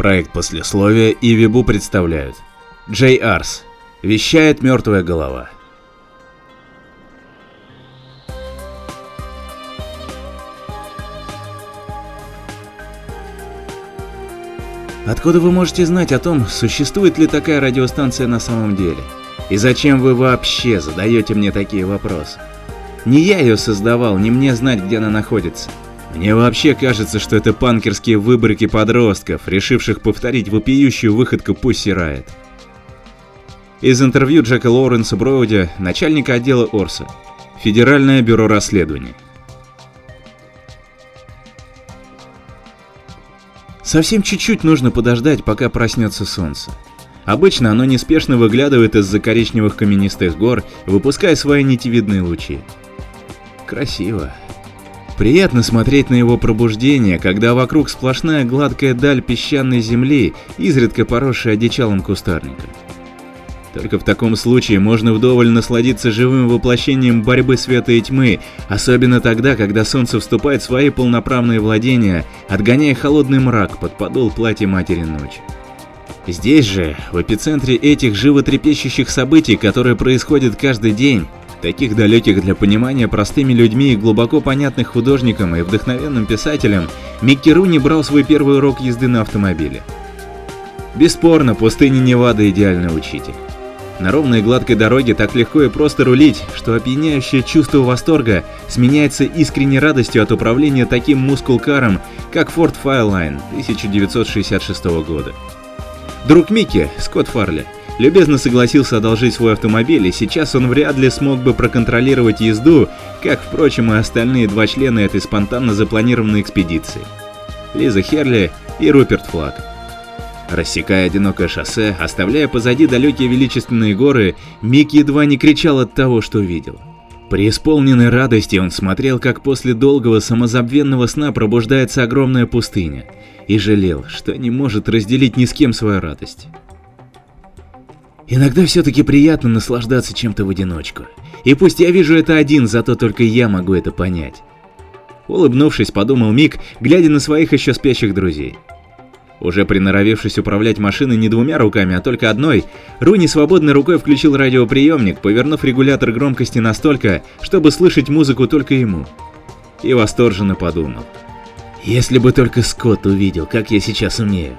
Проект послесловия и Вибу представляют. Джей Арс. Вещает мертвая голова. Откуда вы можете знать о том, существует ли такая радиостанция на самом деле? И зачем вы вообще задаете мне такие вопросы? Не я ее создавал, не мне знать, где она находится. Мне вообще кажется, что это панкерские выборки подростков, решивших повторить вопиющую выходку Пусси Райт. Из интервью Джека Лоуренса Броуди, начальника отдела Орса, Федеральное бюро расследований. Совсем чуть-чуть нужно подождать, пока проснется солнце. Обычно оно неспешно выглядывает из-за коричневых каменистых гор, выпуская свои нитевидные лучи. Красиво. Приятно смотреть на его пробуждение, когда вокруг сплошная гладкая даль песчаной земли, изредка поросшая одичалым кустарником. Только в таком случае можно вдоволь насладиться живым воплощением борьбы света и тьмы, особенно тогда, когда солнце вступает в свои полноправные владения, отгоняя холодный мрак под подол платья Матери Ночи. Здесь же, в эпицентре этих животрепещущих событий, которые происходят каждый день, таких далеких для понимания простыми людьми и глубоко понятных художникам и вдохновенным писателям, Микки Руни брал свой первый урок езды на автомобиле. Бесспорно, пустыня Невада идеальный учитель. На ровной гладкой дороге так легко и просто рулить, что опьяняющее чувство восторга сменяется искренней радостью от управления таким мускулкаром, как Ford Fireline 1966 года. Друг Микки, Скотт Фарли, любезно согласился одолжить свой автомобиль, и сейчас он вряд ли смог бы проконтролировать езду, как, впрочем, и остальные два члена этой спонтанно запланированной экспедиции. Лиза Херли и Руперт Флаг. Рассекая одинокое шоссе, оставляя позади далекие величественные горы, Мик едва не кричал от того, что видел. При исполненной радости он смотрел, как после долгого самозабвенного сна пробуждается огромная пустыня, и жалел, что не может разделить ни с кем свою радость. Иногда все-таки приятно наслаждаться чем-то в одиночку. И пусть я вижу это один, зато только я могу это понять. Улыбнувшись, подумал Мик, глядя на своих еще спящих друзей. Уже приноровившись управлять машиной не двумя руками, а только одной, Руни свободной рукой включил радиоприемник, повернув регулятор громкости настолько, чтобы слышать музыку только ему. И восторженно подумал. Если бы только Скотт увидел, как я сейчас умею.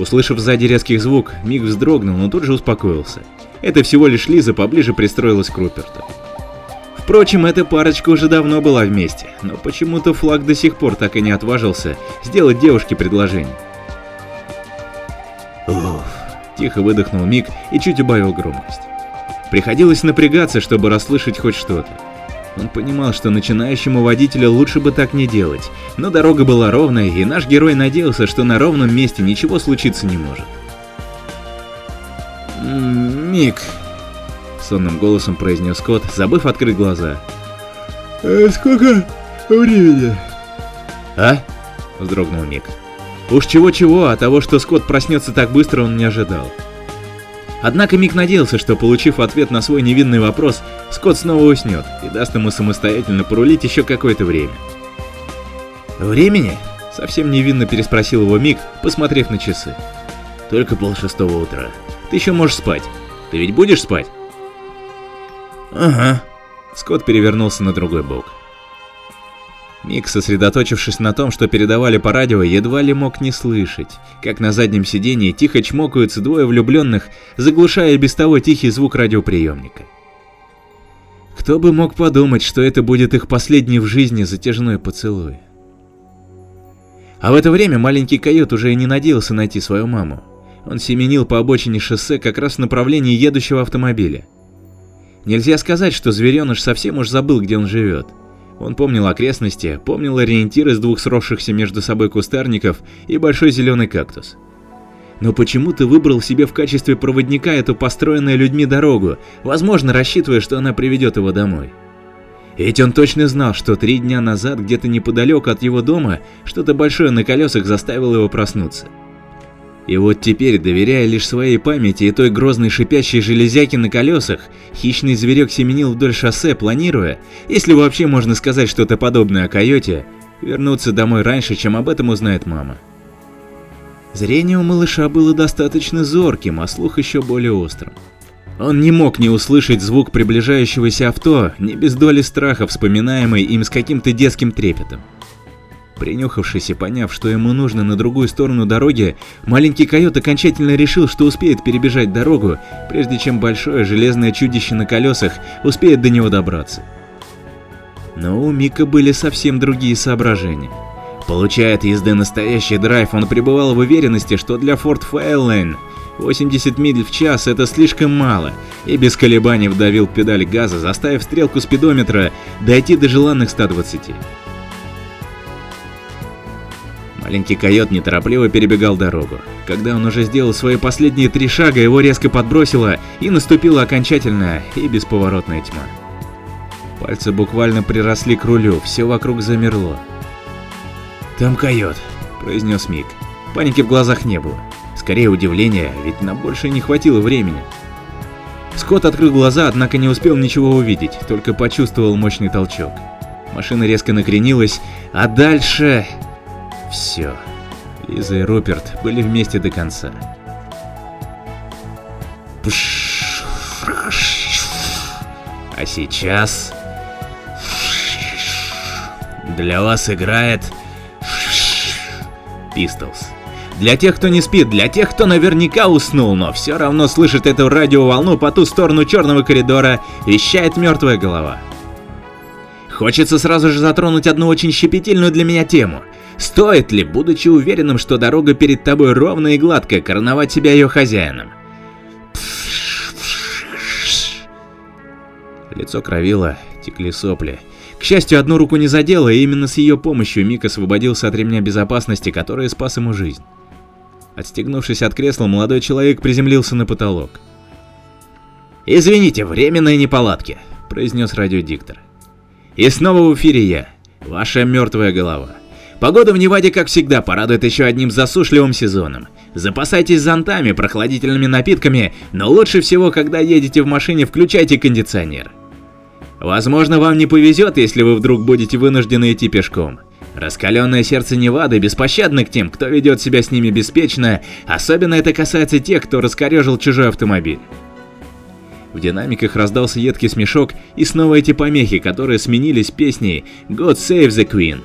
Услышав сзади резкий звук, Мик вздрогнул, но тут же успокоился. Это всего лишь Лиза поближе пристроилась к Руперту. Впрочем, эта парочка уже давно была вместе, но почему-то Флаг до сих пор так и не отважился сделать девушке предложение. Уф, тихо выдохнул Мик и чуть убавил громкость. Приходилось напрягаться, чтобы расслышать хоть что-то. Он понимал, что начинающему водителю лучше бы так не делать, но дорога была ровной, и наш герой надеялся, что на ровном месте ничего случиться не может. «Мик», — сонным голосом произнес Скотт, забыв открыть глаза. «А сколько времени?» «А?» — вздрогнул Мик. Уж чего-чего, а того, что Скотт проснется так быстро, он не ожидал. Однако Мик надеялся, что, получив ответ на свой невинный вопрос, Скотт снова уснет и даст ему самостоятельно порулить еще какое-то время. «Времени?» — совсем невинно переспросил его Мик, посмотрев на часы. «Только полшестого утра. Ты еще можешь спать. Ты ведь будешь спать?» «Ага». Скотт перевернулся на другой бок. Мик, сосредоточившись на том, что передавали по радио, едва ли мог не слышать, как на заднем сидении тихо чмокаются двое влюбленных, заглушая без того тихий звук радиоприемника. Кто бы мог подумать, что это будет их последний в жизни затяжной поцелуй. А в это время маленький койот уже и не надеялся найти свою маму. Он семенил по обочине шоссе как раз в направлении едущего автомобиля. Нельзя сказать, что звереныш совсем уж забыл, где он живет. Он помнил окрестности, помнил ориентир из двух сросшихся между собой кустарников и большой зеленый кактус. Но почему-то выбрал себе в качестве проводника эту построенную людьми дорогу, возможно, рассчитывая, что она приведет его домой. Ведь он точно знал, что три дня назад где-то неподалеку от его дома что-то большое на колесах заставило его проснуться. И вот теперь, доверяя лишь своей памяти и той грозной шипящей железяке на колесах, хищный зверек семенил вдоль шоссе, планируя, если вообще можно сказать что-то подобное о койоте, вернуться домой раньше, чем об этом узнает мама. Зрение у малыша было достаточно зорким, а слух еще более острым. Он не мог не услышать звук приближающегося авто, не без доли страха, вспоминаемый им с каким-то детским трепетом. Принюхавшись и поняв, что ему нужно на другую сторону дороги, маленький койот окончательно решил, что успеет перебежать дорогу, прежде чем большое железное чудище на колесах успеет до него добраться. Но у Мика были совсем другие соображения. Получая от езды настоящий драйв, он пребывал в уверенности, что для Ford Fairlane 80 миль в час это слишком мало, и без колебаний вдавил педаль газа, заставив стрелку спидометра дойти до желанных 120. Маленький койот неторопливо перебегал дорогу. Когда он уже сделал свои последние три шага, его резко подбросило, и наступила окончательная и бесповоротная тьма. Пальцы буквально приросли к рулю, все вокруг замерло. «Там койот», — произнес Мик. Паники в глазах не было. Скорее удивление, ведь нам больше не хватило времени. Скотт открыл глаза, однако не успел ничего увидеть, только почувствовал мощный толчок. Машина резко накренилась, а дальше... Все. Лиза и Руперт были вместе до конца. А сейчас... Для вас играет... Pistols. Для тех, кто не спит, для тех, кто наверняка уснул, но все равно слышит эту радиоволну по ту сторону черного коридора, вещает мертвая голова. Хочется сразу же затронуть одну очень щепетильную для меня тему. Стоит ли, будучи уверенным, что дорога перед тобой ровная и гладкая, короновать себя ее хозяином? Лицо кровило, текли сопли. К счастью, одну руку не задело, и именно с ее помощью Мик освободился от ремня безопасности, который спас ему жизнь. Отстегнувшись от кресла, молодой человек приземлился на потолок. «Извините, временные неполадки», — произнес радиодиктор. «И снова в эфире я, ваша мертвая голова. Погода в Неваде, как всегда, порадует еще одним засушливым сезоном. Запасайтесь зонтами, прохладительными напитками, но лучше всего, когда едете в машине, включайте кондиционер. Возможно, вам не повезет, если вы вдруг будете вынуждены идти пешком. Раскаленное сердце Невады беспощадно к тем, кто ведет себя с ними беспечно, особенно это касается тех, кто раскорежил чужой автомобиль. В динамиках раздался едкий смешок и снова эти помехи, которые сменились песней «God Save the Queen».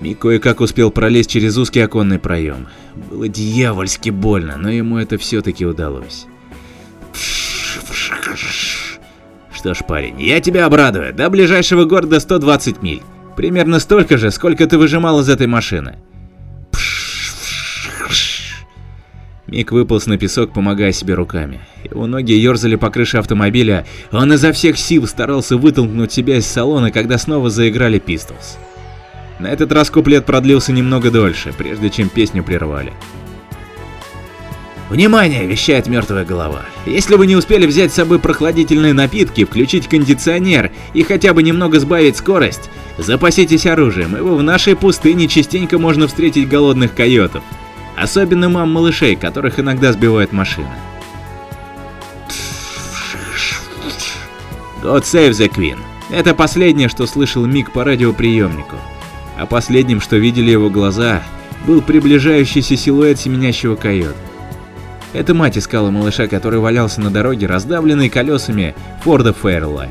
Мик кое-как успел пролезть через узкий оконный проем. Было дьявольски больно, но ему это все-таки удалось. Что ж, парень, я тебя обрадую. До ближайшего города 120 миль. Примерно столько же, сколько ты выжимал из этой машины. Мик выполз на песок, помогая себе руками. Его ноги ерзали по крыше автомобиля, он изо всех сил старался вытолкнуть себя из салона, когда снова заиграли Pistols. На этот раз куплет продлился немного дольше, прежде чем песню прервали. «Внимание!» – вещает мертвая голова. «Если вы не успели взять с собой прохладительные напитки, включить кондиционер и хотя бы немного сбавить скорость, запаситесь оружием, ибо в нашей пустыне частенько можно встретить голодных койотов. Особенно мам малышей, которых иногда сбивают машины. God save the Queen. Это последнее, что слышал Мик по радиоприемнику а последним, что видели его глаза, был приближающийся силуэт семенящего койота. Эта мать искала малыша, который валялся на дороге, раздавленный колесами Форда Фейрлайн.